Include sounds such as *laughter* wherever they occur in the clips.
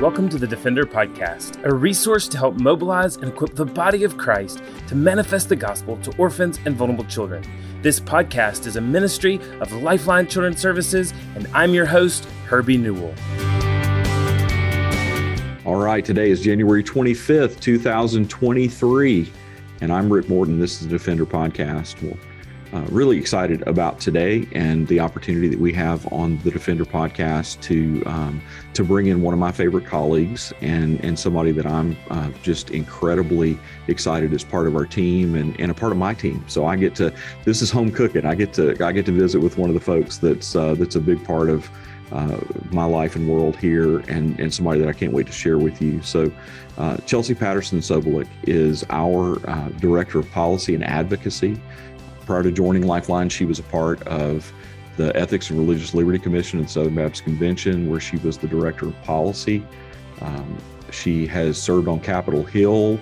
Welcome to the Defender Podcast, a resource to help mobilize and equip the body of Christ to manifest the gospel to orphans and vulnerable children. This podcast is a ministry of Lifeline Children's Services, and I'm your host, Herbie Newell. All right, today is January 25th, 2023, and I'm Rick Morton. This is the Defender Podcast. Well, uh, really excited about today and the opportunity that we have on the Defender podcast to um, to bring in one of my favorite colleagues and and somebody that I'm uh, just incredibly excited as part of our team and, and a part of my team. So I get to this is home cooking. I get to I get to visit with one of the folks that's uh, that's a big part of. Uh, my life and world here, and, and somebody that I can't wait to share with you. So, uh, Chelsea Patterson Sobolik is our uh, Director of Policy and Advocacy prior to joining Lifeline, she was a part of the Ethics and Religious Liberty Commission and Southern Baptist Convention, where she was the director of policy. Um, she has served on Capitol Hill,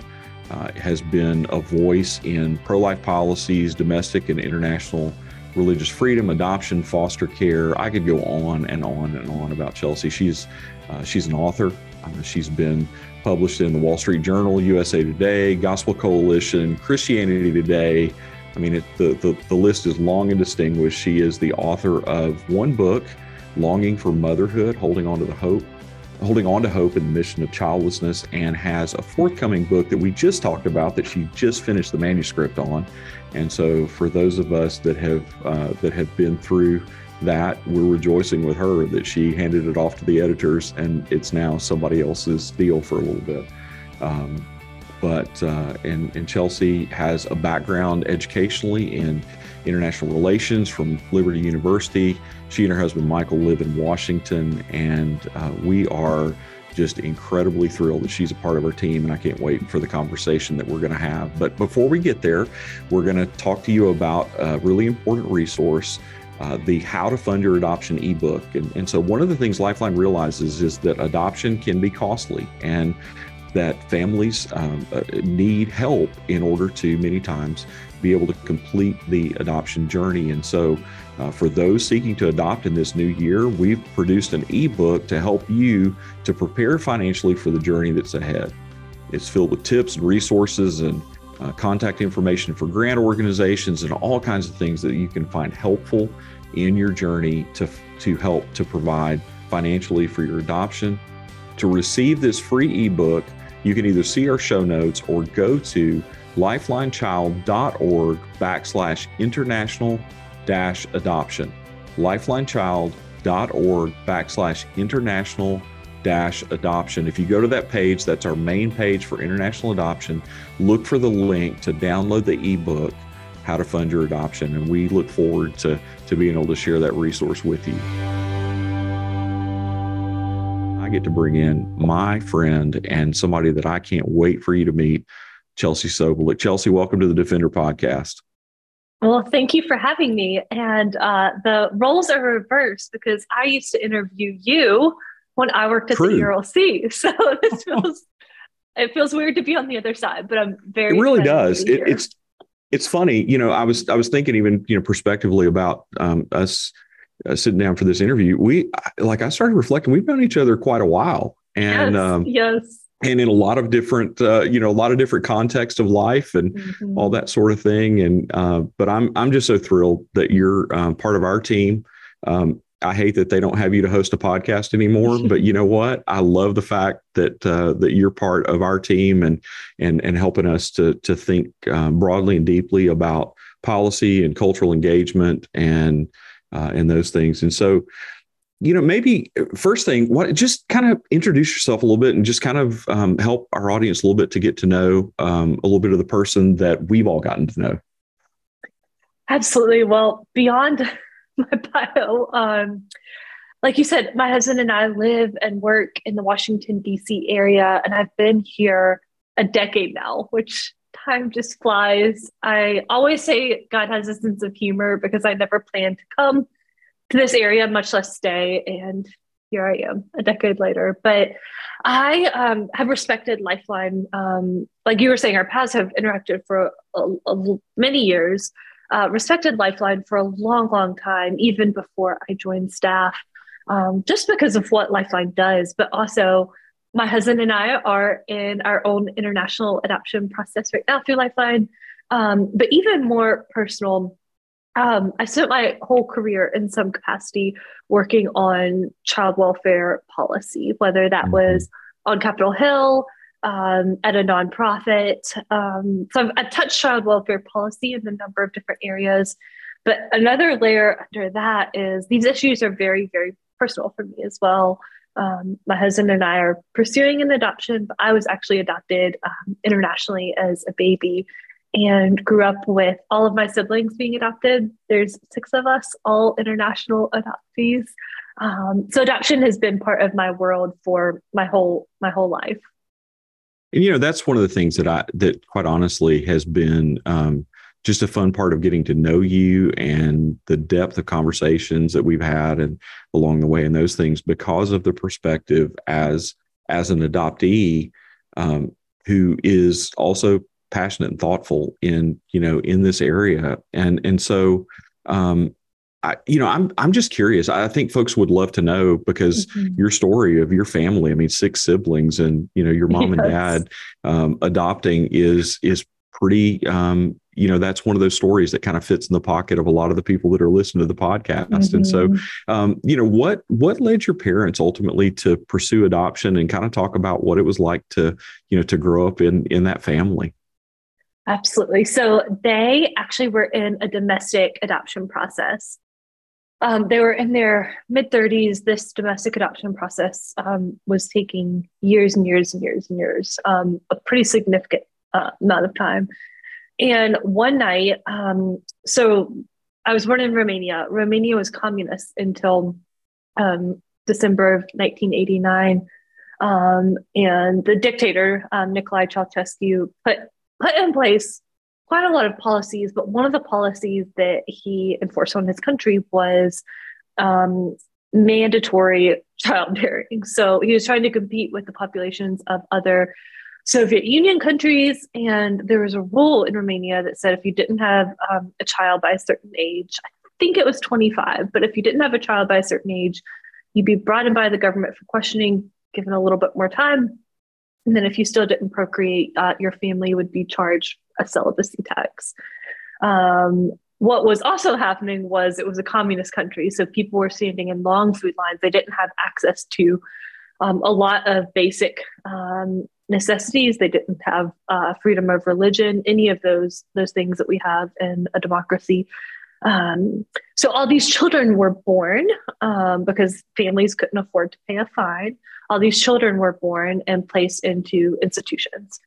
uh, has been a voice in pro life policies, domestic and international religious freedom, adoption, foster care. I could go on and on and on about Chelsea. She's uh, she's an author. Uh, she's been published in the Wall Street Journal, USA Today, Gospel Coalition, Christianity Today, I mean, it, the, the, the list is long and distinguished. She is the author of one book, Longing for Motherhood, Holding On to the Hope, Holding On to Hope in the Mission of Childlessness, and has a forthcoming book that we just talked about that she just finished the manuscript on. And so, for those of us that have uh, that have been through that, we're rejoicing with her that she handed it off to the editors, and it's now somebody else's deal for a little bit. Um, but uh, and, and Chelsea has a background educationally in international relations from Liberty University. She and her husband Michael live in Washington, and uh, we are just incredibly thrilled that she's a part of our team, and I can't wait for the conversation that we're going to have. But before we get there, we're going to talk to you about a really important resource. Uh, the How to Fund Your Adoption ebook. And, and so, one of the things Lifeline realizes is that adoption can be costly. And that families um, uh, need help in order to many times be able to complete the adoption journey. And so, uh, for those seeking to adopt in this new year, we've produced an ebook to help you to prepare financially for the journey that's ahead. It's filled with tips and resources and uh, contact information for grant organizations and all kinds of things that you can find helpful in your journey to, to help to provide financially for your adoption. To receive this free ebook, you can either see our show notes or go to lifelinechild.org backslash international dash adoption. Lifelinechild.org backslash international dash adoption. If you go to that page, that's our main page for international adoption. Look for the link to download the ebook, How to Fund Your Adoption. And we look forward to, to being able to share that resource with you. I get to bring in my friend and somebody that I can't wait for you to meet, Chelsea Sobolik. Chelsea, welcome to the Defender podcast. Well, thank you for having me. And uh, the roles are reversed because I used to interview you when I worked at True. the ERLC. *laughs* So this feels it feels weird to be on the other side, but I'm very. It really does. It, it's it's funny, you know. I was I was thinking even you know prospectively about um, us uh, sitting down for this interview, we like I started reflecting. We've known each other quite a while, and yes, um, yes. and in a lot of different, uh, you know, a lot of different contexts of life and mm-hmm. all that sort of thing. And uh, but I'm I'm just so thrilled that you're um, part of our team. Um, I hate that they don't have you to host a podcast anymore, *laughs* but you know what? I love the fact that uh, that you're part of our team and and and helping us to to think um, broadly and deeply about policy and cultural engagement and uh, and those things. And so, you know, maybe uh, first thing, what just kind of introduce yourself a little bit and just kind of um, help our audience a little bit to get to know um, a little bit of the person that we've all gotten to know. Absolutely. Well, beyond *laughs* my bio, um, like you said, my husband and I live and work in the Washington, D.C. area, and I've been here a decade now, which time just flies. I always say God has a sense of humor because I never planned to come to this area, much less stay. And here I am a decade later. But I um, have respected Lifeline. Um, like you were saying, our paths have interacted for a, a, many years. Uh, respected Lifeline for a long, long time, even before I joined staff, um, just because of what Lifeline does, but also my husband and I are in our own international adoption process right now through Lifeline. Um, but even more personal, um, I spent my whole career in some capacity working on child welfare policy, whether that mm-hmm. was on Capitol Hill, um, at a nonprofit. Um, so I've, I've, touched child welfare policy in a number of different areas. But another layer under that is these issues are very, very personal for me as well. Um, my husband and I are pursuing an adoption, but I was actually adopted um, internationally as a baby and grew up with all of my siblings being adopted. There's six of us, all international adoptees. Um, so adoption has been part of my world for my whole my whole life. And you know that's one of the things that I that quite honestly has been um, just a fun part of getting to know you and the depth of conversations that we've had and along the way and those things because of the perspective as as an adoptee um, who is also passionate and thoughtful in you know in this area and and so um I, you know, I'm I'm just curious. I think folks would love to know because mm-hmm. your story of your family. I mean, six siblings, and you know, your mom yes. and dad um, adopting is is pretty um, you know that's one of those stories that kind of fits in the pocket of a lot of the people that are listening to the podcast. Mm-hmm. and so mm-hmm. um, you know what what led your parents ultimately to pursue adoption and kind of talk about what it was like to you know to grow up in in that family? Absolutely. So they actually were in a domestic adoption process. Um, they were in their mid 30s this domestic adoption process um, was taking years and years and years and years um, a pretty significant uh, amount of time and one night, um, so I was born in Romania. Romania was communist until um, December of 1989. Um, and the dictator, um, Nicolae Ceausescu, put, put in place quite a lot of policies, but one of the policies that he enforced on his country was um, mandatory childbearing. So he was trying to compete with the populations of other Soviet Union countries. And there was a rule in Romania that said if you didn't have um, a child by a certain age, I think it was 25, but if you didn't have a child by a certain age, you'd be brought in by the government for questioning, given a little bit more time. And then if you still didn't procreate, uh, your family would be charged a celibacy tax. Um, what was also happening was it was a communist country. So people were standing in long food lines. They didn't have access to um, a lot of basic um, necessities. They didn't have uh, freedom of religion, any of those those things that we have in a democracy. Um, so all these children were born um, because families couldn't afford to pay a fine. All these children were born and placed into institutions.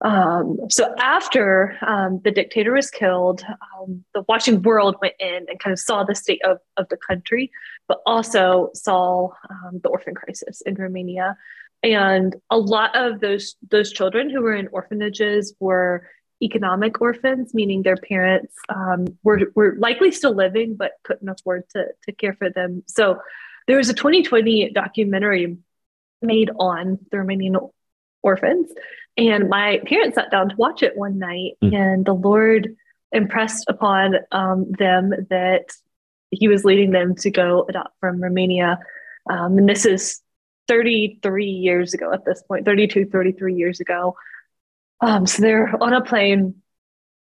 Um, so after um, the dictator was killed, um, the watching world went in and kind of saw the state of, of the country, but also saw um, the orphan crisis in Romania and a lot of those those children who were in orphanages were economic orphans meaning their parents um, were, were likely still living but couldn't afford to, to care for them so there was a 20/20 documentary made on the romanian orphans and my parents sat down to watch it one night mm. and the lord impressed upon um, them that he was leading them to go adopt from romania um, and this is 33 years ago at this point 32 33 years ago. Um, so they're on a plane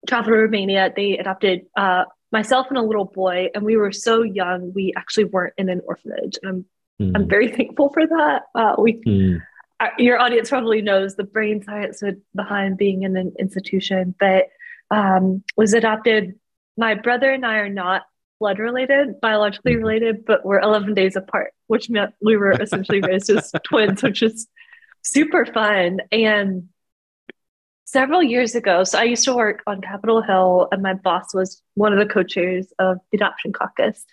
traveled to romania. They adopted uh, myself and a little boy and we were so young we actually weren't in an orphanage. And i'm mm. i'm very *laughs* thankful for that. Uh, we mm. our, your audience probably knows the brain science behind being in an institution but um, was adopted. My brother and i are not blood related, biologically mm-hmm. related, but we're 11 days apart, which meant we were *laughs* essentially raised as twins, which is super fun. And several years ago, so I used to work on Capitol Hill, and my boss was one of the co chairs of the Adoption Caucus.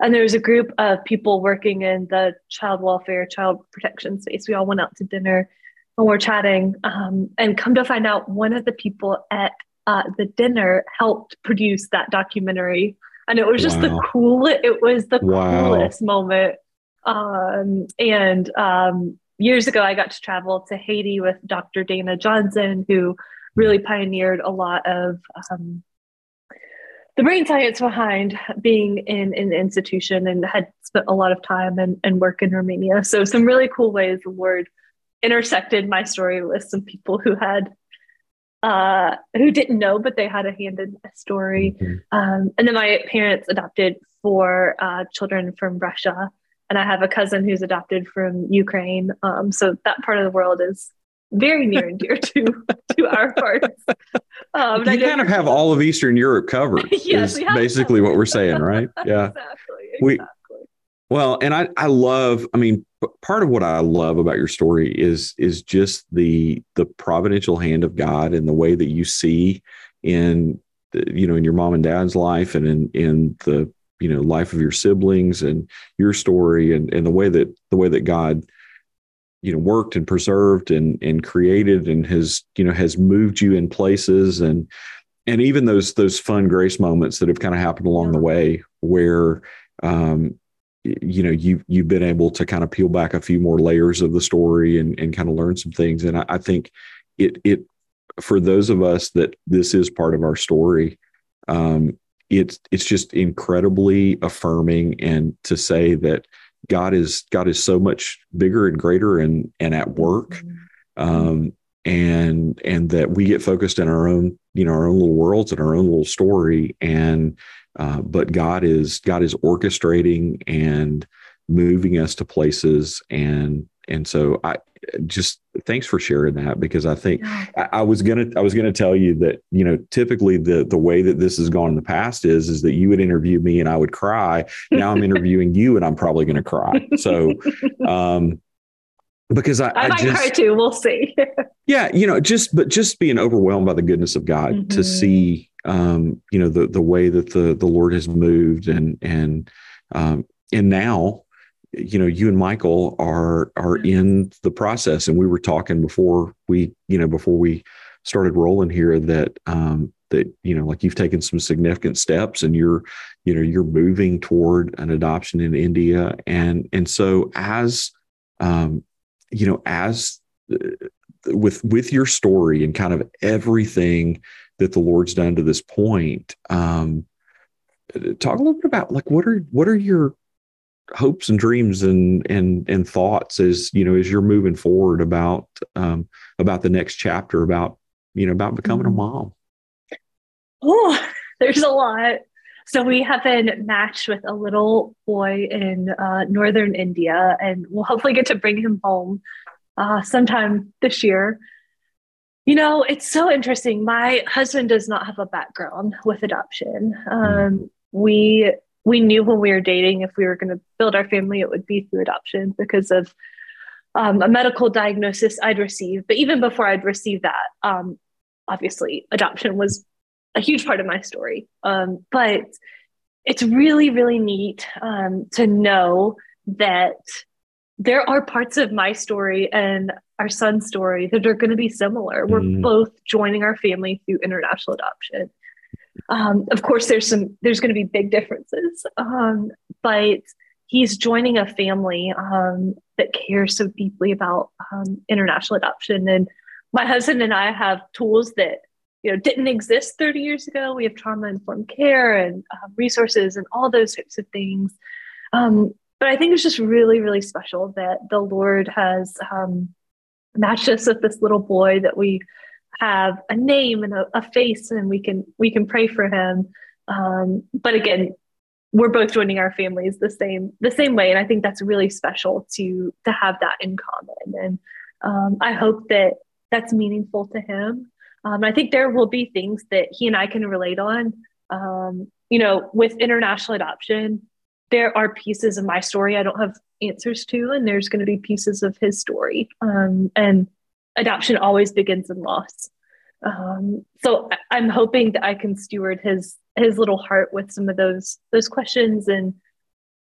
And there was a group of people working in the child welfare, child protection space. We all went out to dinner and we're chatting. Um, and come to find out, one of the people at uh, the dinner helped produce that documentary and it was just wow. the coolest it was the wow. coolest moment um, and um, years ago i got to travel to haiti with dr dana johnson who really pioneered a lot of um, the brain science behind being in, in an institution and had spent a lot of time and, and work in romania so some really cool ways the lord intersected my story with some people who had uh, who didn't know, but they had a hand in a story. Mm-hmm. Um, and then my parents adopted four uh, children from Russia, and I have a cousin who's adopted from Ukraine. Um, so that part of the world is very near and dear to to our hearts. *laughs* Um, you kind of have all of Eastern Europe covered. *laughs* yes, is basically what we're saying, right? *laughs* Yeah, exactly. We, well, and I I love. I mean, part of what I love about your story is is just the the providential hand of God and the way that you see in the, you know in your mom and dad's life and in in the you know life of your siblings and your story and and the way that the way that God you know worked and preserved and and created and has you know has moved you in places. And and even those those fun grace moments that have kind of happened along the way where um you know you you've been able to kind of peel back a few more layers of the story and and kind of learn some things and I, I think it it for those of us that this is part of our story um it's it's just incredibly affirming and to say that God is God is so much bigger and greater and and at work mm-hmm. um and and that we get focused in our own you know our own little worlds and our own little story and uh, but God is God is orchestrating and moving us to places and and so I just thanks for sharing that because I think I, I, was gonna I was gonna tell you that you know typically the the way that this has gone in the past is is that you would interview me and I would cry. Now I'm *laughs* interviewing you and I'm probably gonna cry. So *laughs* um because I, I, I might just, cry too. We'll see. *laughs* yeah, you know, just but just being overwhelmed by the goodness of God mm-hmm. to see um, you know, the the way that the the Lord has moved and and um, and now, you know, you and Michael are are in the process, and we were talking before we you know before we started rolling here that um, that you know like you've taken some significant steps and you're you know you're moving toward an adoption in India. And and so as um, you know as uh, with with your story and kind of everything that the Lord's done to this point. Um, talk a little bit about like what are what are your hopes and dreams and and and thoughts as you know as you're moving forward about um, about the next chapter about you know about becoming a mm-hmm. mom. Oh, *laughs* there's a lot. So we have been matched with a little boy in uh, northern India, and we'll hopefully get to bring him home uh, sometime this year. You know, it's so interesting. My husband does not have a background with adoption. Um, we we knew when we were dating if we were going to build our family, it would be through adoption because of um, a medical diagnosis I'd received. But even before I'd received that, um, obviously, adoption was a huge part of my story. Um, but it's really, really neat um, to know that there are parts of my story and our son's story that are going to be similar. We're mm. both joining our family through international adoption. Um, of course, there's some there's going to be big differences, um, but he's joining a family um, that cares so deeply about um, international adoption. And my husband and I have tools that you know didn't exist 30 years ago. We have trauma informed care and uh, resources and all those types of things. Um, but I think it's just really, really special that the Lord has matched us with this little boy that we have a name and a, a face, and we can we can pray for him. Um, but again, we're both joining our families the same the same way, and I think that's really special to to have that in common. And um, I hope that that's meaningful to him. Um, I think there will be things that he and I can relate on. Um, you know, with international adoption, there are pieces of my story I don't have answers to, and there's going to be pieces of his story. Um, and adoption always begins in loss. Um, so I'm hoping that I can steward his his little heart with some of those those questions and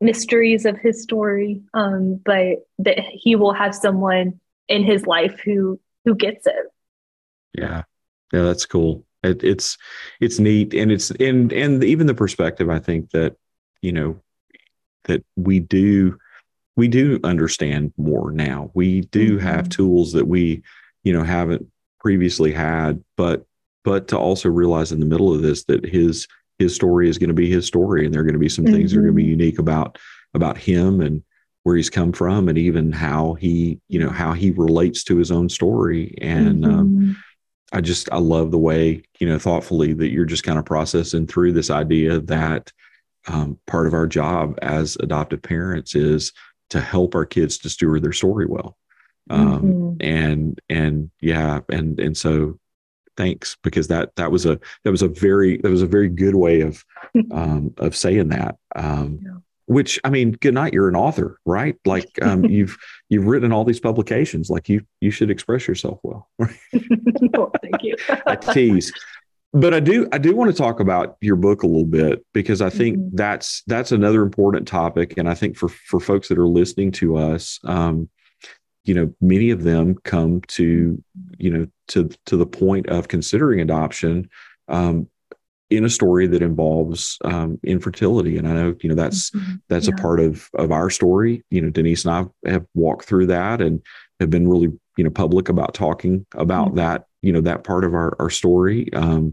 mysteries of his story. Um, but that he will have someone in his life who who gets it. Yeah, yeah, that's cool. It, it's it's neat, and it's and and even the perspective. I think that you know that we do we do understand more now. We do mm-hmm. have tools that we, you know, haven't previously had, but but to also realize in the middle of this that his his story is going to be his story and there are going to be some mm-hmm. things that are going to be mm-hmm. unique about about him and where he's come from and even how he you know how he relates to his own story and um, mm-hmm. um, i just i love the way you know thoughtfully that you're just kind of processing through this idea that um, part of our job as adoptive parents is to help our kids to steward their story well um, mm-hmm. and and yeah and and so thanks because that that was a that was a very that was a very good way of *laughs* um, of saying that um, yeah. which i mean good night you're an author right like um, *laughs* you've you've written all these publications like you you should express yourself well right? *laughs* oh, thank you i tease but i do i do want to talk about your book a little bit because i think mm-hmm. that's that's another important topic and i think for for folks that are listening to us um, you know many of them come to you know to to the point of considering adoption um, in a story that involves um, infertility and i know you know that's mm-hmm. that's yeah. a part of of our story you know denise and i have walked through that and have been really you know public about talking about mm-hmm. that you know that part of our, our story. Um,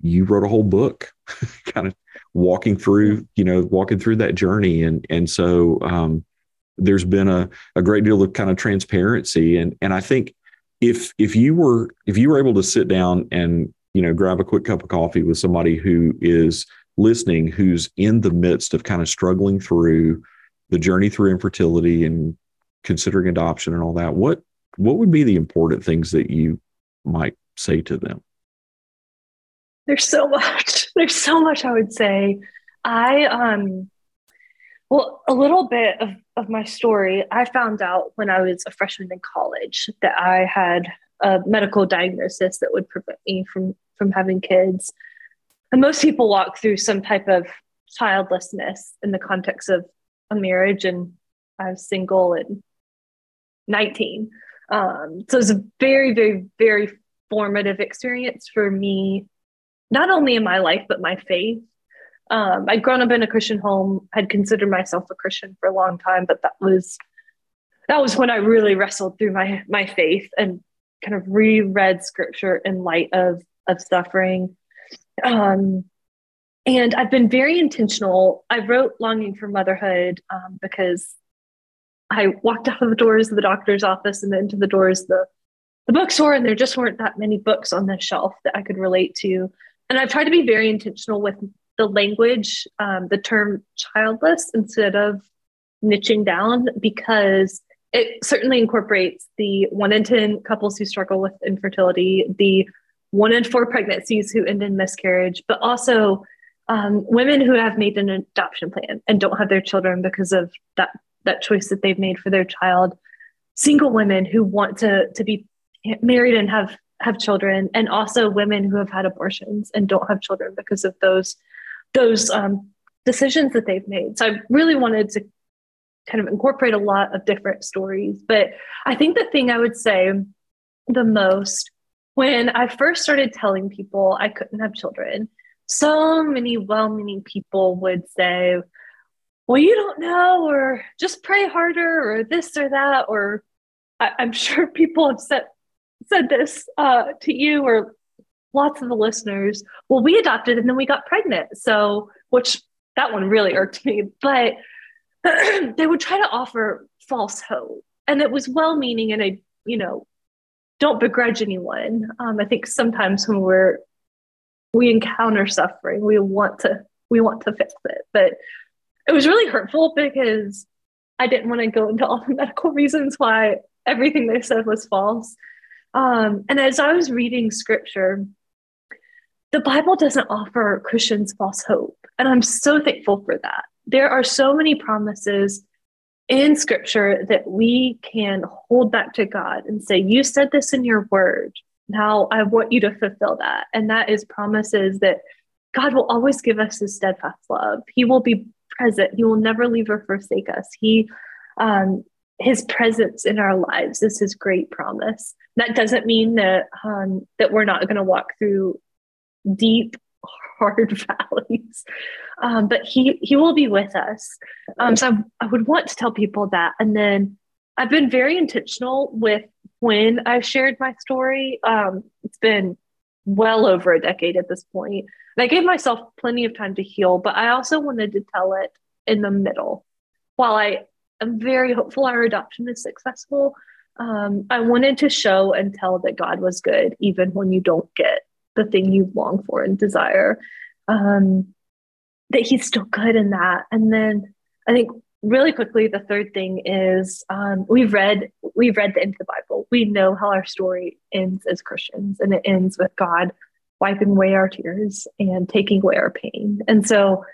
you wrote a whole book *laughs* kind of walking through you know walking through that journey. And and so um, there's been a, a great deal of kind of transparency. And and I think if if you were if you were able to sit down and you know grab a quick cup of coffee with somebody who is listening who's in the midst of kind of struggling through the journey through infertility and considering adoption and all that what what would be the important things that you might say to them there's so much *laughs* there's so much i would say i um well, a little bit of, of my story. I found out when I was a freshman in college that I had a medical diagnosis that would prevent me from from having kids. And most people walk through some type of childlessness in the context of a marriage, and I was single at 19. Um, so it was a very, very, very formative experience for me, not only in my life, but my faith um, I'd grown up in a Christian home, had considered myself a Christian for a long time, but that was that was when I really wrestled through my my faith and kind of reread scripture in light of of suffering. Um, and I've been very intentional. I wrote Longing for Motherhood um, because I walked out of the doors of the doctor's office and into the doors of the, the bookstore, and there just weren't that many books on the shelf that I could relate to. And I've tried to be very intentional with the language, um, the term childless instead of niching down because it certainly incorporates the one in 10 couples who struggle with infertility, the one in four pregnancies who end in miscarriage, but also um, women who have made an adoption plan and don't have their children because of that that choice that they've made for their child. Single women who want to to be married and have have children, and also women who have had abortions and don't have children because of those those um, decisions that they've made. So I really wanted to kind of incorporate a lot of different stories. But I think the thing I would say the most when I first started telling people I couldn't have children, so many well meaning people would say, well, you don't know, or just pray harder, or this or that. Or I, am sure *laughs* people have said, said this uh, to you or lots of the listeners, well, we adopted and then we got pregnant. So, which that one really irked me, but *clears throat* they would try to offer false hope. And it was well meaning and I, you know, don't begrudge anyone. Um, I think sometimes when we're, we encounter suffering, we want to, we want to fix it. But it was really hurtful because I didn't want to go into all the *laughs* medical reasons why everything they said was false. Um, and as I was reading scripture, the Bible doesn't offer Christians false hope. And I'm so thankful for that. There are so many promises in scripture that we can hold back to God and say, You said this in your word. Now I want you to fulfill that. And that is promises that God will always give us his steadfast love. He will be present. He will never leave or forsake us. He, um, his presence in our lives is his great promise. That doesn't mean that um, that we're not going to walk through deep *laughs* hard *laughs* valleys um, but he he will be with us um, so I, I, would want to tell people that and then i've been very intentional with when i've shared my story um, it's been well over a decade at this point. and i gave myself plenty of time to heal but i also wanted to tell it in the middle while i I'm very hopeful our adoption is successful. Um, I wanted to show and tell that God was good, even when you don't get the thing you long for and desire. Um, that He's still good in that. And then I think really quickly, the third thing is um, we've read we've read the end of the Bible. We know how our story ends as Christians, and it ends with God wiping away our tears and taking away our pain. And so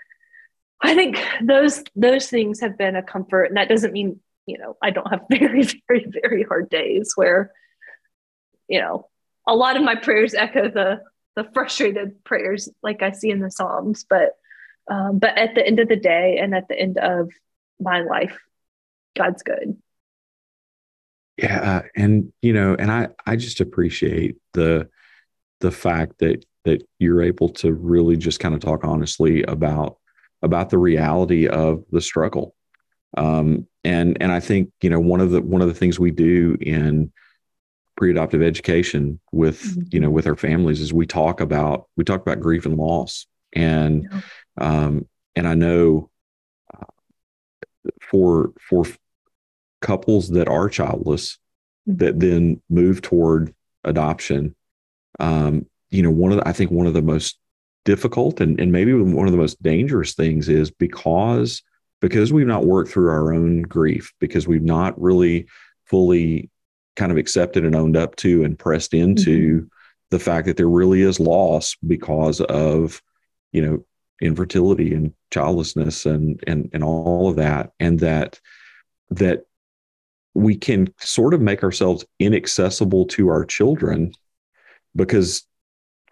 I think those those things have been a comfort. And that doesn't mean, you know, I don't have *laughs* very, very, very hard days where, you know, a lot of my prayers echo the the frustrated prayers like I see in the Psalms. But um, but at the end of the day and at the end of my life, God's good. Yeah. And you know, and I I just appreciate the the fact that that you're able to really just kind of talk honestly about about the reality of the struggle. Um, and and I think you know one of the one of the things we do in pre-adoptive education with mm-hmm. you know with our families is we talk about we talk about grief and loss and yeah. um, and I know uh, for for couples that are childless mm-hmm. that then move toward adoption um, you know, one of the, I think one of the most difficult and, and maybe one of the most dangerous things is because because we've not worked through our own grief, because we've not really fully kind of accepted and owned up to and pressed into mm-hmm. the fact that there really is loss because of, you know, infertility and childlessness and and and all of that. And that that we can sort of make ourselves inaccessible to our children because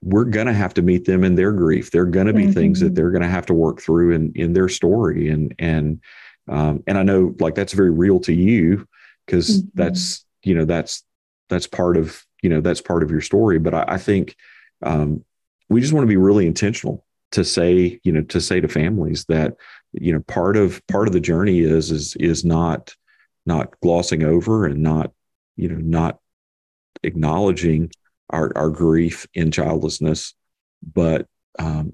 we're going to have to meet them in their grief. There are going to be mm-hmm. things that they're going to have to work through in in their story, and and um, and I know like that's very real to you because mm-hmm. that's you know that's that's part of you know that's part of your story. But I, I think um, we just want to be really intentional to say you know to say to families that you know part of part of the journey is is is not not glossing over and not you know not acknowledging our, our grief in childlessness, but um,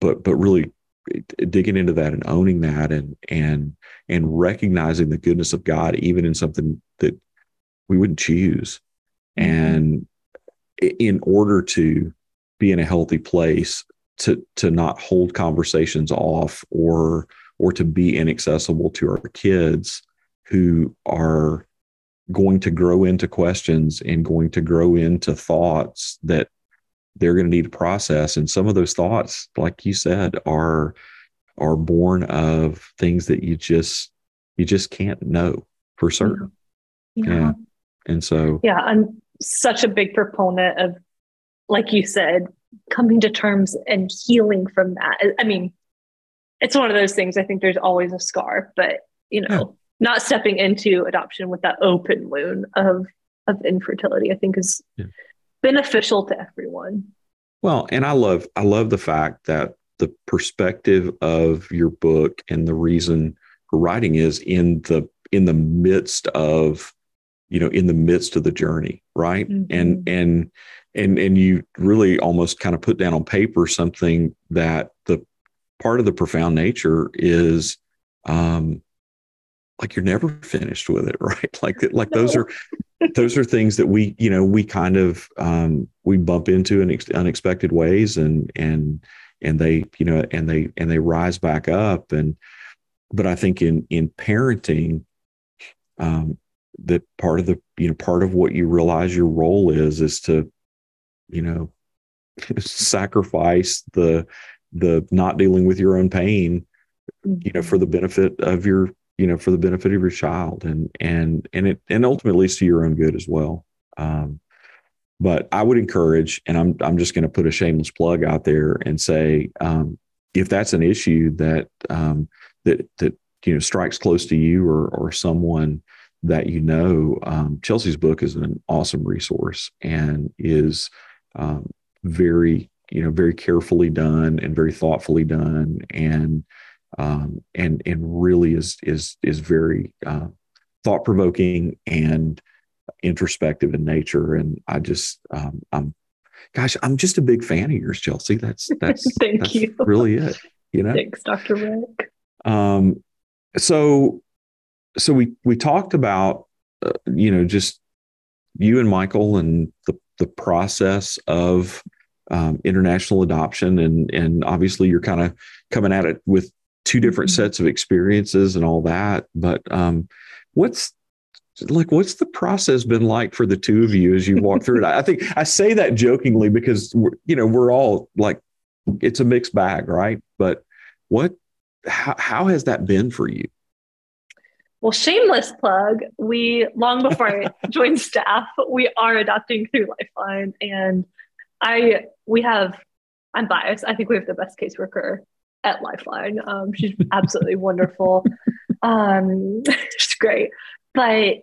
but but really digging into that and owning that and and and recognizing the goodness of God even in something that we wouldn't choose, mm-hmm. and in order to be in a healthy place to to not hold conversations off or or to be inaccessible to our kids who are going to grow into questions and going to grow into thoughts that they're going to need to process. And some of those thoughts like you said are are born of things that you just you just can't know for certain. Yeah, yeah. and so yeah i'm such a big proponent of like you said coming to terms and healing from that. I mean it's one of those things i think there's always a scar but you know not stepping into adoption with that open wound of of infertility i think is yeah. beneficial to everyone well and i love i love the fact that the perspective of your book and the reason for writing is in the in the midst of you know in the midst of the journey right mm-hmm. and and and and you really almost kind of put down on paper something that the part of the profound nature is um like you're never finished with it *laughs* right? Like like no. those are those are things that we you know we kind of um we bump into in ex- unexpected ways and and and they you know and they and they rise back up. And but i think in in parenting um that part of the you know part of what you realize your role is is to you know *laughs* sacrifice the the not dealing with your own pain you know for the benefit of your you know for the benefit of your child and and and it and ultimately to your own good as well. Um, but i would encourage and i'm i'm just going to put a shameless plug out there and say um, if that's an issue that um, that that you know strikes close to you or or someone that you know um, chelsea's book is an awesome resource and is um, very you know very carefully done and very thoughtfully done. And um, and and really is is is very uh, thought provoking and introspective in nature. And I just um, I'm gosh, I'm just a big fan of yours, Chelsea. That's *laughs* that's thank that's you. Really, it. You know. Thanks, Dr. Rick. Um, so so we we talked about uh, you know just you and Michael and the the process of um, international adoption and and obviously you're kind of coming at it with two different mm-hmm. sets of experiences and all that but um, what's like what's the process been like for the two of you as you walk through it i think i say that jokingly because we're, you know we're all like it's a mixed bag right but what how, how has that been for you well, shameless plug. We long before I *laughs* joined staff, we are adopting through Lifeline, and I we have. I'm biased. I think we have the best caseworker at Lifeline. Um, she's absolutely wonderful. Um, *laughs* she's great, but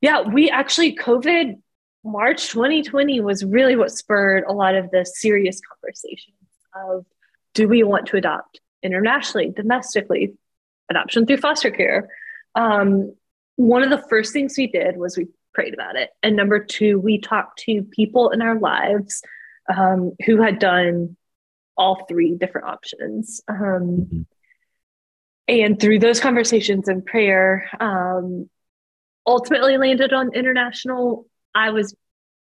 yeah, we actually COVID March 2020 was really what spurred a lot of the serious conversations of do we want to adopt internationally, domestically, adoption through foster care um, one of the first things we did was we prayed about it. And number two, we talked to people in our lives um, who had done all three different options. Um, mm-hmm. And through those conversations and prayer, um, ultimately landed on international. I was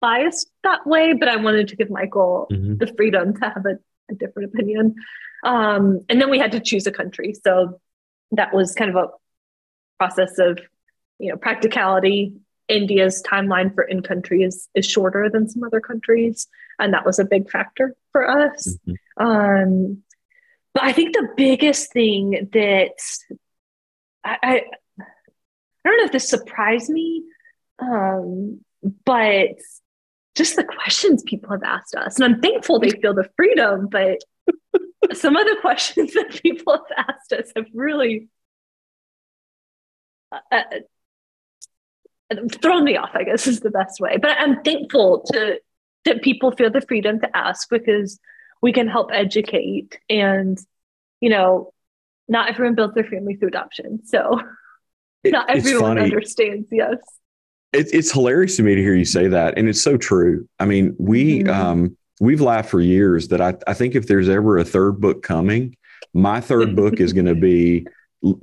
biased that way, but I wanted to give Michael mm-hmm. the freedom to have a, a different opinion. Um, and then we had to choose a country. So that was kind of a process of you know practicality india's timeline for in country is is shorter than some other countries and that was a big factor for us mm-hmm. um but i think the biggest thing that I, I i don't know if this surprised me um but just the questions people have asked us and i'm thankful they feel the freedom but *laughs* some of the questions that people have asked us have really uh, uh, thrown me off, I guess is the best way. But I'm thankful to that people feel the freedom to ask because we can help educate and you know, not everyone builds their family through adoption. So it, not everyone understands, yes. It, it's hilarious to me to hear you say that. And it's so true. I mean, we mm-hmm. um we've laughed for years that I, I think if there's ever a third book coming, my third *laughs* book is going to be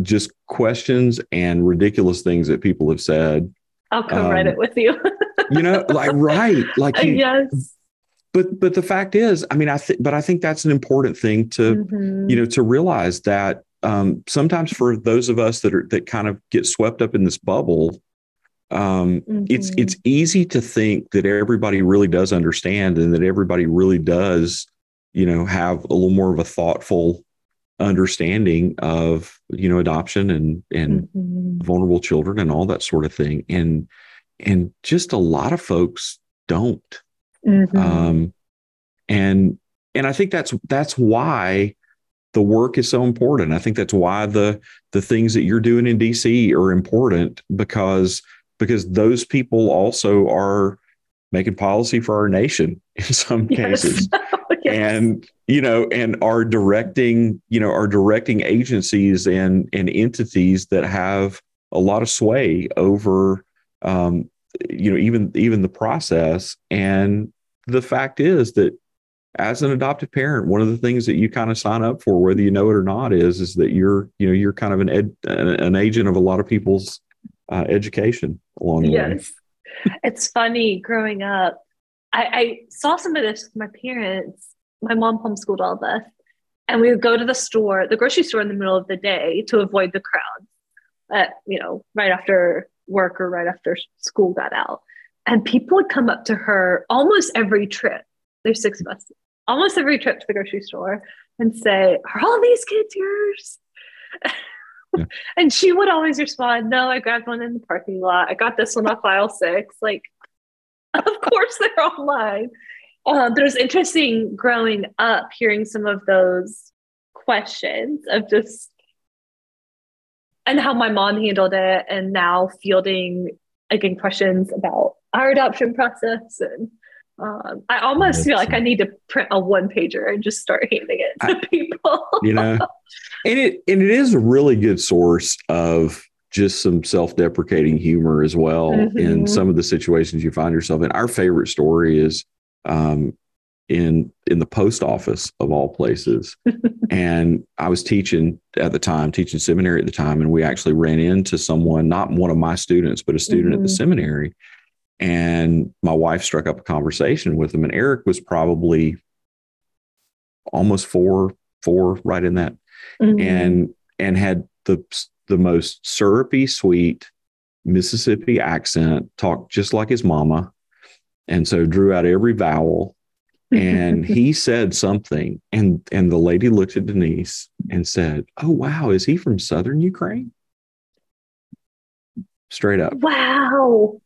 just questions and ridiculous things that people have said. I'll come um, write it with you. you know, like *laughs* right, like you, yes. But but the fact is, I mean, I think, but I think that's an important thing to mm-hmm. you know to realize that um, sometimes for those of us that are that kind of get swept up in this bubble, um, mm-hmm. it's it's easy to think that everybody really does understand and that everybody really does, you know, have a little more of a thoughtful understanding of you know adoption and and mm-hmm. vulnerable children and all that sort of thing and and just a lot of folks don't mm-hmm. um and and i think that's that's why the work is so important i think that's why the the things that you're doing in dc are important because because those people also are making policy for our nation *laughs* in some yes. cases *laughs* yes. and you know and are directing you know are directing agencies and and entities that have a lot of sway over um, you know even even the process and the fact is that as an adoptive parent one of the things that you kind of sign up for whether you know it or not is is that you're you know you're kind of an ed, an agent of a lot of people's uh, education along the yes. way *laughs* it's funny growing up I, I saw some of this with my parents my mom homeschooled all of us. And we would go to the store, the grocery store in the middle of the day to avoid the crowds at, you know, right after work or right after school got out. And people would come up to her almost every trip. There's six of us, almost every trip to the grocery store and say, Are all these kids yours? *laughs* *laughs* And she would always respond, No, I grabbed one in the parking lot. I got this one off aisle six. Like, *laughs* of course they're online. Um, but it was interesting growing up hearing some of those questions of just and how my mom handled it and now fielding again questions about our adoption process and um, I almost That's, feel like I need to print a one pager and just start handing it to I, people. *laughs* you know, and it and it is a really good source of just some self-deprecating humor as well mm-hmm. in some of the situations you find yourself in. Our favorite story is um, in in the post office of all places. *laughs* and I was teaching at the time, teaching seminary at the time, and we actually ran into someone, not one of my students, but a student mm-hmm. at the mm-hmm. seminary. And my wife struck up a conversation with him, and Eric was probably almost four, four, right in that, mm-hmm. and and had the the most syrupy, sweet Mississippi accent, talked just like his mama, and so drew out every vowel. And *laughs* he said something and and the lady looked at denise and said oh wow is he from southern ukraine? Straight up. Wow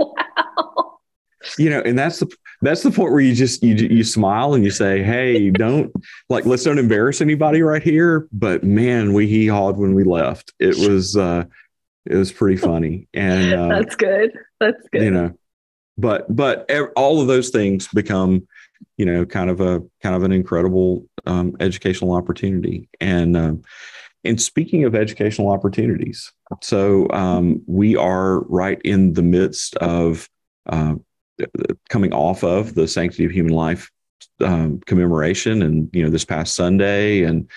wow *laughs* you know and that's the that's the point where you just you you smile and you say hey don't *laughs* like let's don't embarrass anybody right here. But man we hee hawed when we left. It was uh it was pretty funny. And uh, that's good. That's good. you know but but all of those things become you know kind of a kind of an incredible um, educational opportunity. And um, and speaking of educational opportunities so um, we are right in the midst of uh, coming off of the sanctity of human life um, commemoration and you know this past sunday and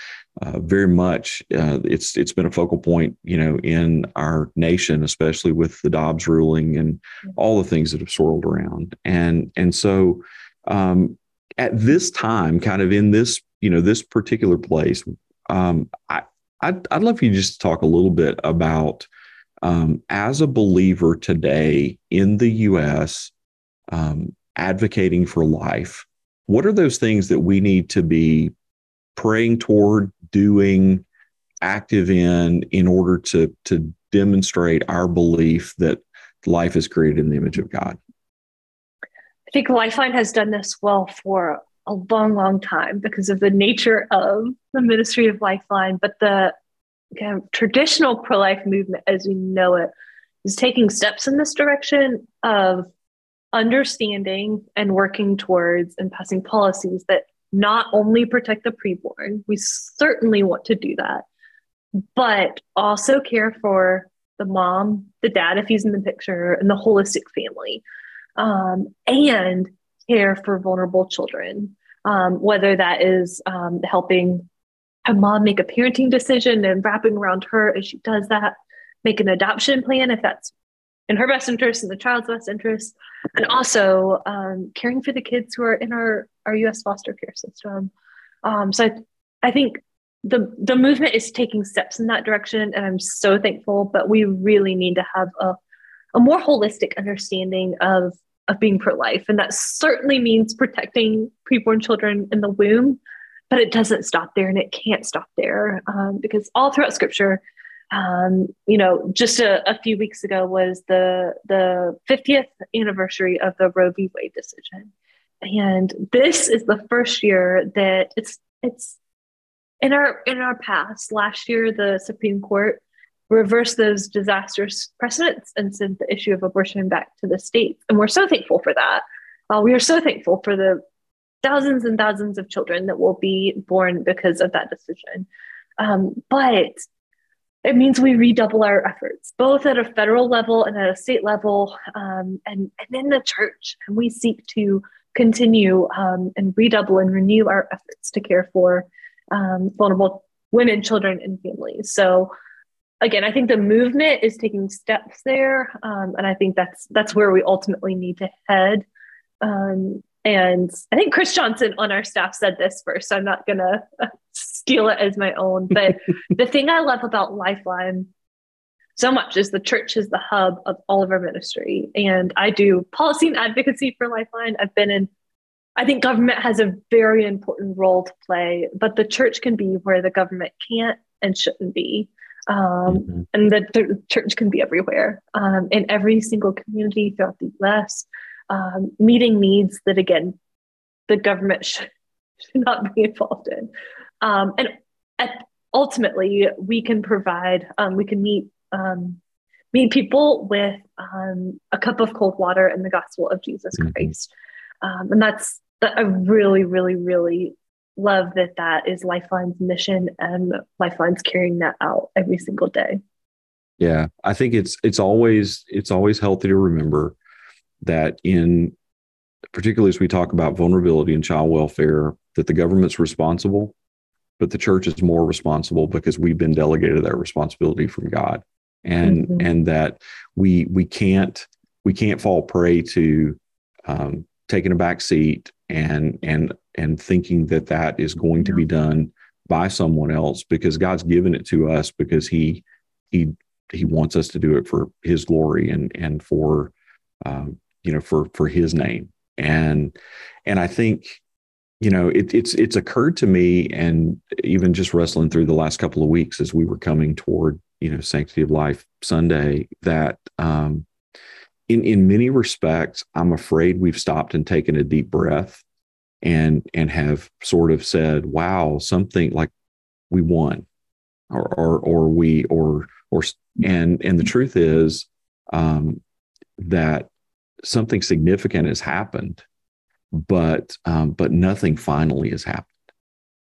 uh, very much uh, it's it's been a focal point you know in our nation especially with the Dobbs ruling and all the things that have swirled around. And and so um, at this time kind of in this you know this particular place um, I I'd, I'd love for you just to talk a little bit about um, as a believer today in the U.S. Um, advocating for life what are those things that we need to be praying toward, doing, active in, in order to, to demonstrate our belief that life is created in the image of God? I think Lifeline has done this well for a long, long time because of the nature of the ministry of Lifeline. But the kind of traditional pro life movement, as we know it, is taking steps in this direction of understanding and working towards and passing policies that not only protect the preborn, we certainly want to do that, but also care for the mom, the dad, if he's in the picture, and the holistic family, um, and care for vulnerable children, um, whether that is um, helping a mom make a parenting decision and wrapping around her as she does that, make an adoption plan if that's in her best interest and the child's best interest, and also um, caring for the kids who are in our, our US foster care system. Um, so I, I think the the movement is taking steps in that direction, and I'm so thankful. But we really need to have a a more holistic understanding of of being pro life, and that certainly means protecting preborn children in the womb. But it doesn't stop there, and it can't stop there um, because all throughout Scripture, um, you know, just a, a, few weeks ago was the the 50th anniversary of the Roe v. Wade decision, and this is the first year that it's it's in our in our past. Last year, the Supreme Court reversed those disastrous precedents and sent the issue of abortion back to the states, and we're so thankful for that. Uh, we are so thankful for the thousands and thousands of children that will be born because of that decision. Um, but it means we redouble our efforts, both at a federal level and at a state level, um, and, and in the church. And we seek to continue um, and redouble and renew our efforts to care for um, vulnerable women, children, and families. So, again, I think the movement is taking steps there, um, and I think that's that's where we ultimately need to head. Um, and I think Chris Johnson on our staff said this first, so I'm not going *laughs* to steal it as my own. But *laughs* the thing I love about Lifeline so much is the church is the hub of all of our ministry. And I do policy and advocacy for Lifeline. I've been in, I think government has a very important role to play, but the church can be where the government can't and shouldn't be. Um, mm-hmm. And the, the, church can be everywhere um, in every single community throughout the US um, meeting needs that again the government *laughs* should, should not be involved in um, and at, ultimately we can provide um, we can meet um, meet people with um, a cup of cold water and the gospel of jesus mm-hmm. christ um, and that's that i really really really love that that is lifeline's mission and lifeline's carrying that out every single day yeah i think it's it's always it's always healthy to remember that in particularly as we talk about vulnerability and child welfare, that the government's responsible, but the church is more responsible because we've been delegated that responsibility from God, and mm-hmm. and that we we can't we can't fall prey to um, taking a back seat and and and thinking that that is going to be done by someone else because God's given it to us because he he he wants us to do it for his glory and and for um, you know for for his name. And and I think you know it, it's it's occurred to me and even just wrestling through the last couple of weeks as we were coming toward you know sanctity of life Sunday that um, in in many respects I'm afraid we've stopped and taken a deep breath and and have sort of said wow something like we won or or, or we or or and and the truth is um, that something significant has happened, but um, but nothing finally has happened,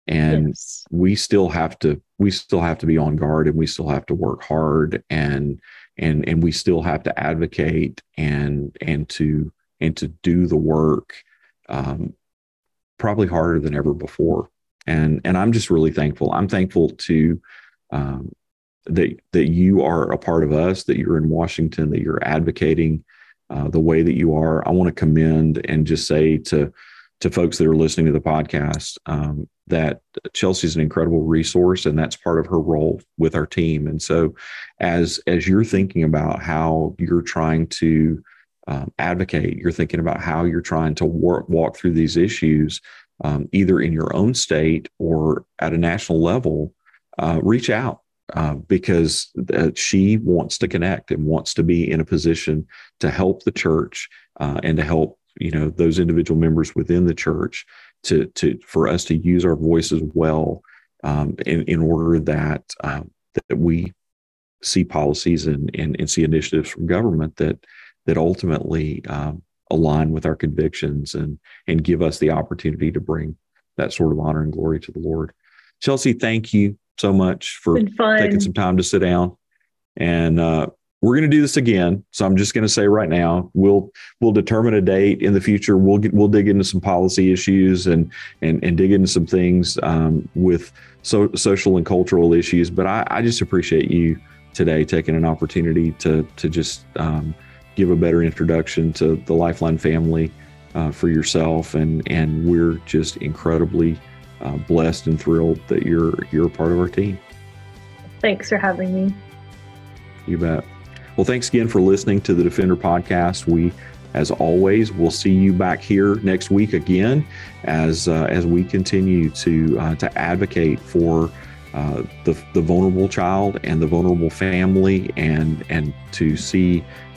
and yes. we still have to we still have to be on guard, and we still have to work hard, and and and we still have to advocate and and to and to do the work um, probably harder than ever before and and i'm just really thankful i'm thankful to um, that that you are a part of us that you're in washington that you're advocating uh, the way that you are. I want to commend and just say to to folks that are listening to the podcast um, that Chelsea's an incredible resource, and that's part of her role with our team. And so, as as you're thinking about how you're trying to um, advocate, you're thinking about how you're trying to walk through these issues, um, either in your own state or at a national level. Uh, reach out uh, because she wants to connect and wants to be in a position to help the church uh, and to help you know those individual members within the church to to for us to use our voices well um, in in order that um, that we see policies and, and, and see initiatives from government that that ultimately um, align with our convictions and and give us the opportunity to bring that sort of honor and glory to the Lord. Chelsea, thank you so much for taking some time to sit down. And uh, we're going to do this again. So I'm just going to say right now, we'll we'll determine a date in the future. We'll get, we'll dig into some policy issues and and and dig into some things um, with so, social and cultural issues. But I, I, just appreciate you today taking an opportunity to to just um, give a better introduction to the Lifeline family uh, for yourself, and and we're just incredibly uh, blessed and thrilled that you're you're a part of our team. Thanks for having me. You bet. Well, thanks again for listening to the Defender podcast. We, as always, we'll see you back here next week again as uh, as we continue to uh, to advocate for uh, the the vulnerable child and the vulnerable family, and and to see